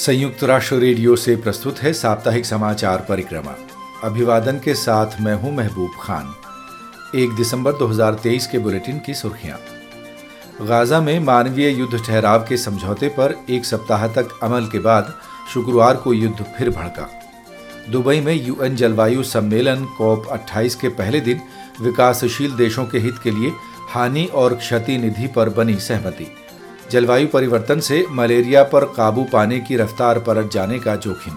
संयुक्त राष्ट्र रेडियो से प्रस्तुत है साप्ताहिक समाचार परिक्रमा। अभिवादन के साथ मैं हूँ महबूब खान। एक दिसंबर 2023 के बुलेटिन की सुर्खियाँ। गाजा में मानवीय युद्ध ठहराव के समझौते पर एक सप्ताह तक अमल के बाद शुक्रवार को युद्ध फिर भड़का। दुबई में यूएन जलवायु सम्मेलन कॉप 28 के पहले दिन विकासशील देशों के हित के लिए हानि और क्षति निधि पर बनी सहमति। जलवायु परिवर्तन से मलेरिया पर काबू पाने की रफ्तार पलट जाने का जोखिम।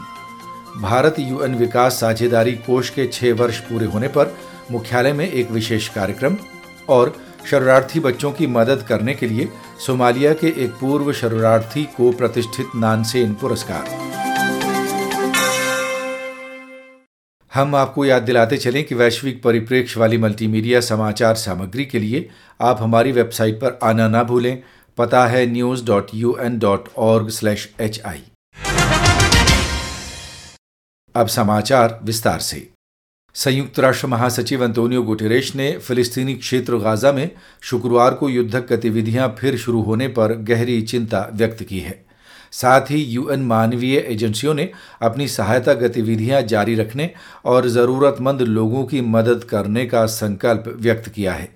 भारत यूएन विकास साझेदारी कोष के छह वर्ष पूरे होने पर मुख्यालय में एक विशेष कार्यक्रम और शरणार्थी बच्चों की मदद करने के लिए सोमालिया के एक पूर्व शरणार्थी को प्रतिष्ठित नानसेन पुरस्कार। हम आपको याद दिलाते चलें कि वैश्विक परिप्रेक्ष्य वाली मल्टीमीडिया समाचार सामग्री के लिए आप हमारी वेबसाइट पर आना ना भूलें। पता है news dot U N dot org slash H I अब समाचार विस्तार से। संयुक्त राष्ट्र महासचिव अंतोनियो गुटेरेश ने फिलिस्तीनी क्षेत्र गाजा में शुक्रवार को युद्धक गतिविधियाँ फिर शुरू होने पर गहरी चिंता व्यक्त की है। साथ ही यूएन मानवीय एजेंसियों ने अपनी सहायता गतिविधियाँ जारी रखने और ज़रूरतमंद लोगों की मदद करने का संकल्प व्यक्त किया है।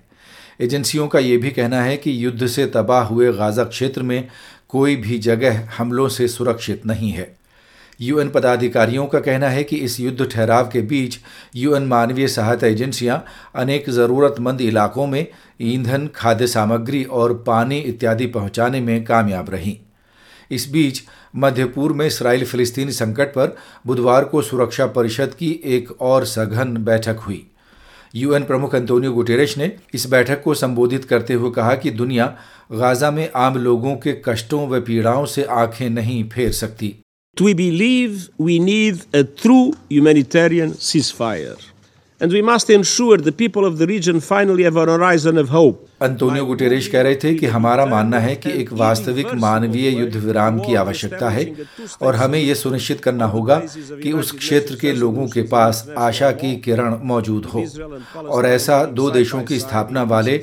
एजेंसियों का ये भी कहना है कि युद्ध से तबाह हुए गाजा क्षेत्र में कोई भी जगह हमलों से सुरक्षित नहीं है। यूएन पदाधिकारियों का कहना है कि इस युद्ध ठहराव के बीच यूएन मानवीय सहायता एजेंसियाँ अनेक ज़रूरतमंद इलाकों में ईंधन, खाद्य सामग्री और पानी इत्यादि पहुँचाने में कामयाब रहीं। इस बीच मध्य पूर्व में इसराइल फिलिस्तीनी संकट पर बुधवार को सुरक्षा परिषद की एक और सघन बैठक हुई। यूएन प्रमुख अंतोनियो गुटेरेश ने इस बैठक को संबोधित करते हुए कहा कि दुनिया गाजा में आम लोगों के कष्टों व पीड़ाओं से आँखें नहीं फेर सकती. And we must ensure the people of the region finally have an horizon of hope. Antonio Guterres कह रहे थे कि हमारा मानना है कि एक वास्तविक मानवीय युद्ध विराम की आवश्यकता है और हमें यह सुनिश्चित करना होगा कि उस क्षेत्र के लोगों के पास आशा की किरण मौजूद हो और ऐसा दो देशों की स्थापना वाले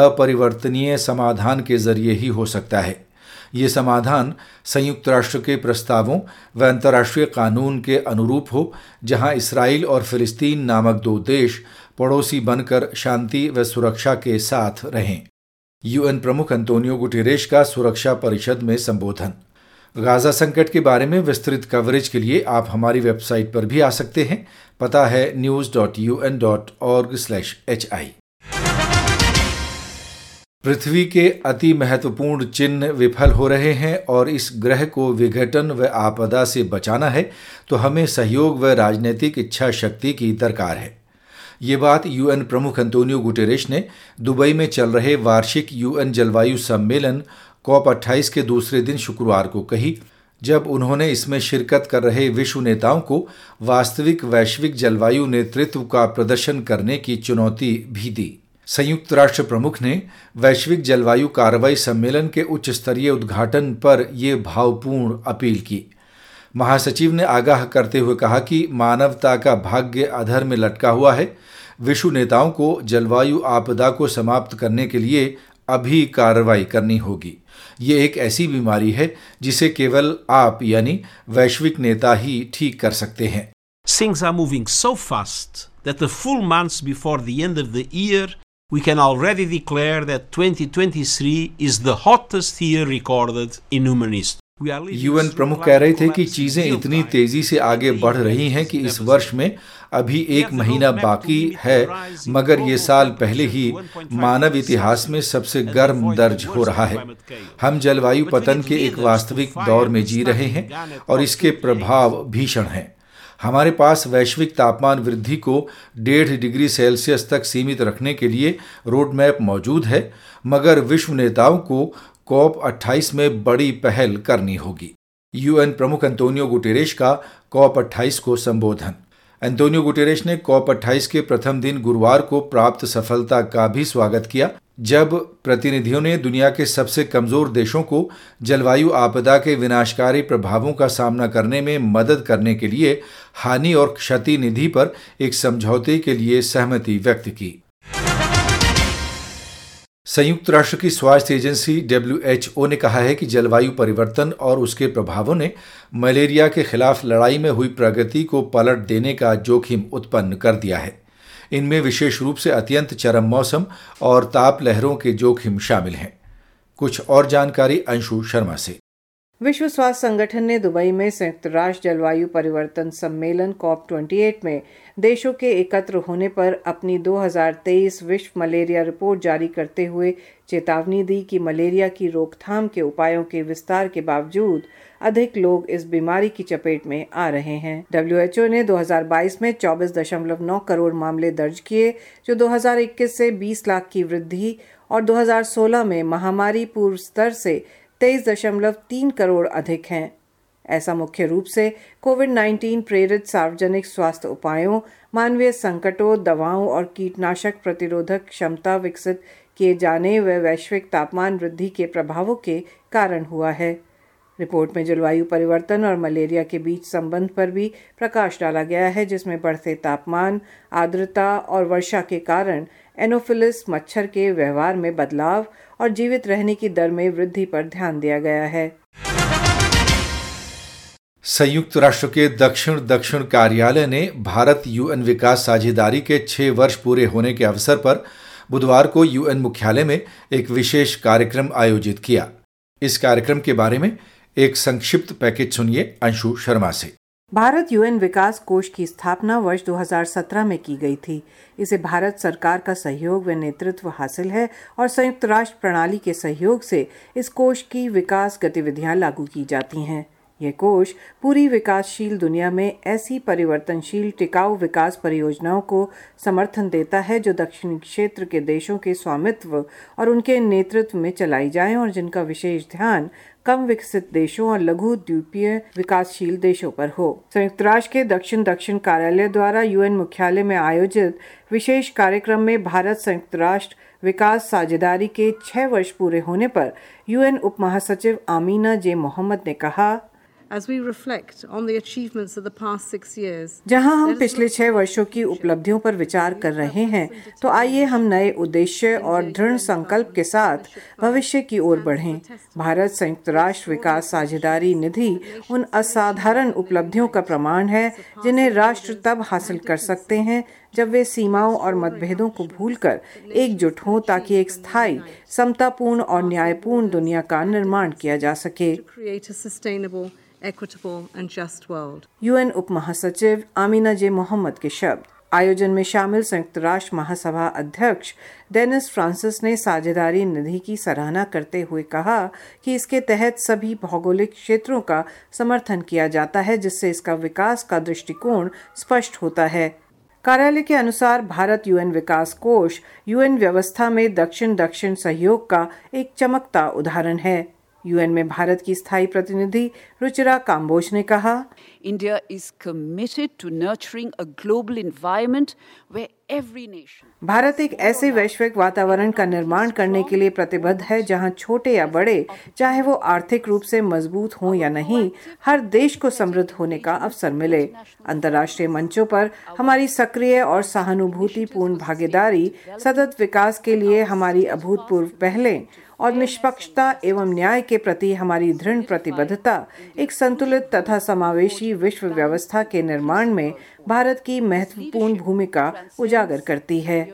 अपरिवर्तनीय समाधान के ज़रिए ही हो सकता है ये समाधान संयुक्त राष्ट्र के प्रस्तावों व अंतर्राष्ट्रीय कानून के अनुरूप हो, जहाँ इसराइल और फिलिस्तीन नामक दो देश पड़ोसी बनकर शांति व सुरक्षा के साथ रहें। यूएन प्रमुख अंतोनियो गुटेरेश का सुरक्षा परिषद में संबोधन। गाजा संकट के बारे में विस्तृत कवरेज के लिए आप हमारी वेबसाइट पर भी आ सकते हैं। पता है news dot U N dot org slash H I पृथ्वी के अति महत्वपूर्ण चिन्ह विफल हो रहे हैं और इस ग्रह को विघटन व आपदा से बचाना है तो हमें सहयोग व राजनीतिक इच्छा शक्ति की दरकार है। ये बात यूएन प्रमुख अंतोनियो गुटेरेश ने दुबई में चल रहे वार्षिक यूएन जलवायु सम्मेलन कॉप 28 के दूसरे दिन शुक्रवार को कही, जब उन्होंने इसमें शिरकत कर रहे विश्व नेताओं को वास्तविक वैश्विक जलवायु नेतृत्व का प्रदर्शन करने की चुनौती भी दी। संयुक्त राष्ट्र प्रमुख ने वैश्विक जलवायु कार्रवाई सम्मेलन के उच्च स्तरीय उद्घाटन पर यह भावपूर्ण अपील की। महासचिव ने आगाह करते हुए कहा कि मानवता का भाग्य अधर में लटका हुआ है। विश्व नेताओं को जलवायु आपदा को समाप्त करने के लिए अभी कार्रवाई करनी होगी। ये एक ऐसी बीमारी है जिसे केवल आप यानी वैश्विक नेता ही ठीक कर सकते हैं। Things are moving so fast that the full months before the end of the year we can already declare that 2023 is the hottest year recorded in human history. UN प्रमुख कह रहे थे कि चीज़ें इतनी तेज़ी से आगे बढ़ रही हैं कि इस वर्ष में अभी एक महीना बाकी है मगर ये साल पहले ही मानव इतिहास में सबसे गर्म दर्ज हो रहा है। हम जलवायु पतन के एक वास्तविक दौर में जी रहे हैं और इसके प्रभाव भीषण हैं। हमारे पास वैश्विक तापमान वृद्धि को डेढ़ डिग्री सेल्सियस तक सीमित रखने के लिए रोड मैप मौजूद है, मगर विश्व नेताओं को कॉप 28 में बड़ी पहल करनी होगी। यूएन प्रमुख अंतोनियो गुटेरेश का कॉप 28 को संबोधन। एंटोनियो गुटेरेश ने कॉप 28 के प्रथम दिन गुरुवार को प्राप्त सफलता का भी स्वागत किया। जब प्रतिनिधियों ने दुनिया के सबसे कमज़ोर देशों को जलवायु आपदा के विनाशकारी प्रभावों का सामना करने में मदद करने के लिए हानि और क्षति निधि पर एक समझौते के लिए सहमति व्यक्त की। संयुक्त राष्ट्र की स्वास्थ्य एजेंसी डब्ल्यू ने कहा है कि जलवायु परिवर्तन और उसके प्रभावों ने मलेरिया के खिलाफ लड़ाई में हुई प्रगति को पलट देने का जोखिम उत्पन्न कर दिया है। इनमें विशेष रूप से अत्यंत चरम मौसम और ताप लहरों के जोखिम शामिल हैं। कुछ और जानकारी अंशु शर्मा से। विश्व स्वास्थ्य संगठन ने दुबई में संयुक्त राष्ट्र जलवायु परिवर्तन सम्मेलन कॉप 28 में देशों के एकत्र होने पर अपनी 2023 विश्व मलेरिया रिपोर्ट जारी करते हुए चेतावनी दी कि मलेरिया की रोकथाम के उपायों के विस्तार के बावजूद अधिक लोग इस बीमारी की चपेट में आ रहे हैं। डब्ल्यूएचओ ने 2022 में 24.9 करोड़ मामले दर्ज किए, जो 2021 से 20 लाख की वृद्धि और 2016 में महामारी पूर्व स्तर से तेईस दशमलव तीन करोड़ अधिक हैं। ऐसा मुख्य रूप से कोविड 19 प्रेरित सार्वजनिक स्वास्थ्य उपायों, मानवीय संकटों, दवाओं और कीटनाशक प्रतिरोधक क्षमता विकसित किए जाने व वैश्विक तापमान वृद्धि के प्रभावों के कारण हुआ है। रिपोर्ट में जलवायु परिवर्तन और मलेरिया के बीच संबंध पर भी प्रकाश डाला गया है, जिसमें बढ़ते तापमान, आर्द्रता और वर्षा के कारण एनोफिलिस मच्छर के व्यवहार में बदलाव और जीवित रहने की दर में वृद्धि पर ध्यान दिया गया है। संयुक्त राष्ट्र के दक्षिण दक्षिण कार्यालय ने भारत यूएन विकास साझेदारी के छह वर्ष पूरे होने के अवसर पर बुधवार को यूएन मुख्यालय में एक विशेष कार्यक्रम आयोजित किया। इस कार्यक्रम के बारे में एक संक्षिप्त पैकेज सुनिए अंशु शर्मा से। भारत यूएन विकास कोष की स्थापना वर्ष 2017 में की गई थी। इसे भारत सरकार का सहयोग व नेतृत्व हासिल है और संयुक्त राष्ट्र प्रणाली के सहयोग से इस कोष की विकास गतिविधियाँ लागू की जाती हैं। यह कोष पूरी विकासशील दुनिया में ऐसी परिवर्तनशील टिकाऊ विकास परियोजनाओं को समर्थन देता है जो दक्षिणी क्षेत्र के देशों के स्वामित्व और उनके नेतृत्व में चलाई जाएँ और जिनका विशेष ध्यान कम विकसित देशों और लघु द्वीपीय विकासशील देशों पर हो। संयुक्त राष्ट्र के दक्षिण दक्षिण कार्यालय द्वारा यूएन मुख्यालय में आयोजित विशेष कार्यक्रम में भारत संयुक्त राष्ट्र विकास साझेदारी के छह वर्ष पूरे होने पर यूएन उप महासचिव आमीना जे मोहम्मद ने कहा as we reflect on the achievements of the past six years. जहाँ हम पिछले छह वर्षों की उपलब्धियों पर विचार कर रहे हैं तो आइए हम नए उद्देश्य और दृढ़ संकल्प के साथ भविष्य की ओर बढ़ें भारत संयुक्त राष्ट्र विकास साझेदारी निधि उन असाधारण उपलब्धियों का प्रमाण है जिन्हें राष्ट्र तब हासिल कर सकते हैं जब वे सीमाओं और मतभेदों को भूलकर एकजुट हों ताकि एक स्थायी समतापूर्ण और न्यायपूर्ण दुनिया का निर्माण किया जा सके equitable, and just world. UN उप महासचिव आमीना जे मोहम्मद के शब्द आयोजन में शामिल संयुक्त राष्ट्र महासभा अध्यक्ष डेनिस फ्रांसिस ने साझेदारी निधि की सराहना करते हुए कहा कि इसके तहत सभी भौगोलिक क्षेत्रों का समर्थन किया जाता है जिससे इसका विकास का दृष्टिकोण स्पष्ट होता है कार्यालय के अनुसार भारत यूएन विकास कोष यूएन व्यवस्था में दक्षिण दक्षिण सहयोग का एक चमकता उदाहरण है यूएन में भारत की स्थायी प्रतिनिधि रुचिरा काम्बोज ने कहा, India is committed to nurturing a global environment वे भारत एक ऐसे वैश्विक वातावरण का निर्माण करने के लिए प्रतिबद्ध है जहाँ छोटे या बड़े, चाहे वो आर्थिक रूप से मज़बूत हों या नहीं, हर देश को समृद्ध होने का अवसर मिले। अंतर्राष्ट्रीय मंचों पर हमारी सक्रिय और सहानुभूतिपूर्ण भागीदारी, सतत विकास के लिए हमारी अभूतपूर्व पहले और निष्पक्षता एवं न्याय के प्रति हमारी दृढ़ प्रतिबद्धता, एक संतुलित तथा समावेशी विश्व व्यवस्था के निर्माण में भारत की महत्वपूर्ण भूमिका उजागर करती है।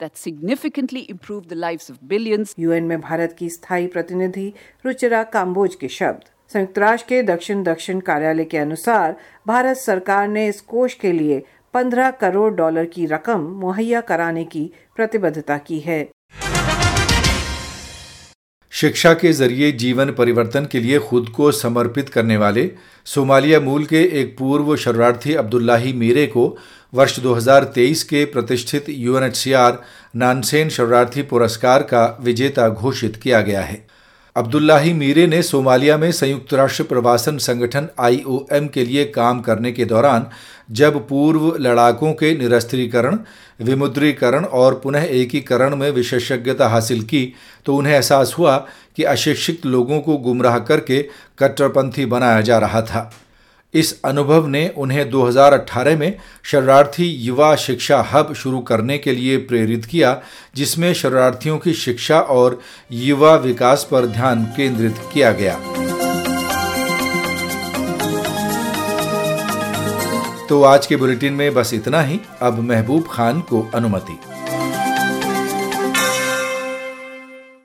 that significantly improve the lives of billions. UN में भारत की स्थायी प्रतिनिधि रुचिरा काम्बोज के शब्द। संयुक्त राष्ट्र के दक्षिण दक्षिण कार्यालय के अनुसार भारत सरकार ने इस कोष के लिए 15 करोड़ डॉलर की रकम मुहैया कराने की प्रतिबद्धता की है। शिक्षा के ज़रिए जीवन परिवर्तन के लिए खुद को समर्पित करने वाले सोमालिया मूल के एक पूर्व शरणार्थी अब्दुल्लाही मीरे को वर्ष 2023 के प्रतिष्ठित यूएनएचसीआर नानसेन शरणार्थी पुरस्कार का विजेता घोषित किया गया है। अब्दुल्लाही मीरे ने सोमालिया में संयुक्त राष्ट्र प्रवासन संगठन आईओएम के लिए काम करने के दौरान जब पूर्व लड़ाकों के निरस्त्रीकरण, विमुद्रीकरण और पुनः एकीकरण में विशेषज्ञता हासिल की तो उन्हें एहसास हुआ कि अशिक्षित लोगों को गुमराह करके कट्टरपंथी बनाया जा रहा था। इस अनुभव ने उन्हें 2018 में शरणार्थी युवा शिक्षा हब शुरू करने के लिए प्रेरित किया, जिसमें शरणार्थियों की शिक्षा और युवा विकास पर ध्यान केंद्रित किया गया। तो आज के बुलेटिन में बस इतना ही। अब महबूब खान को अनुमति।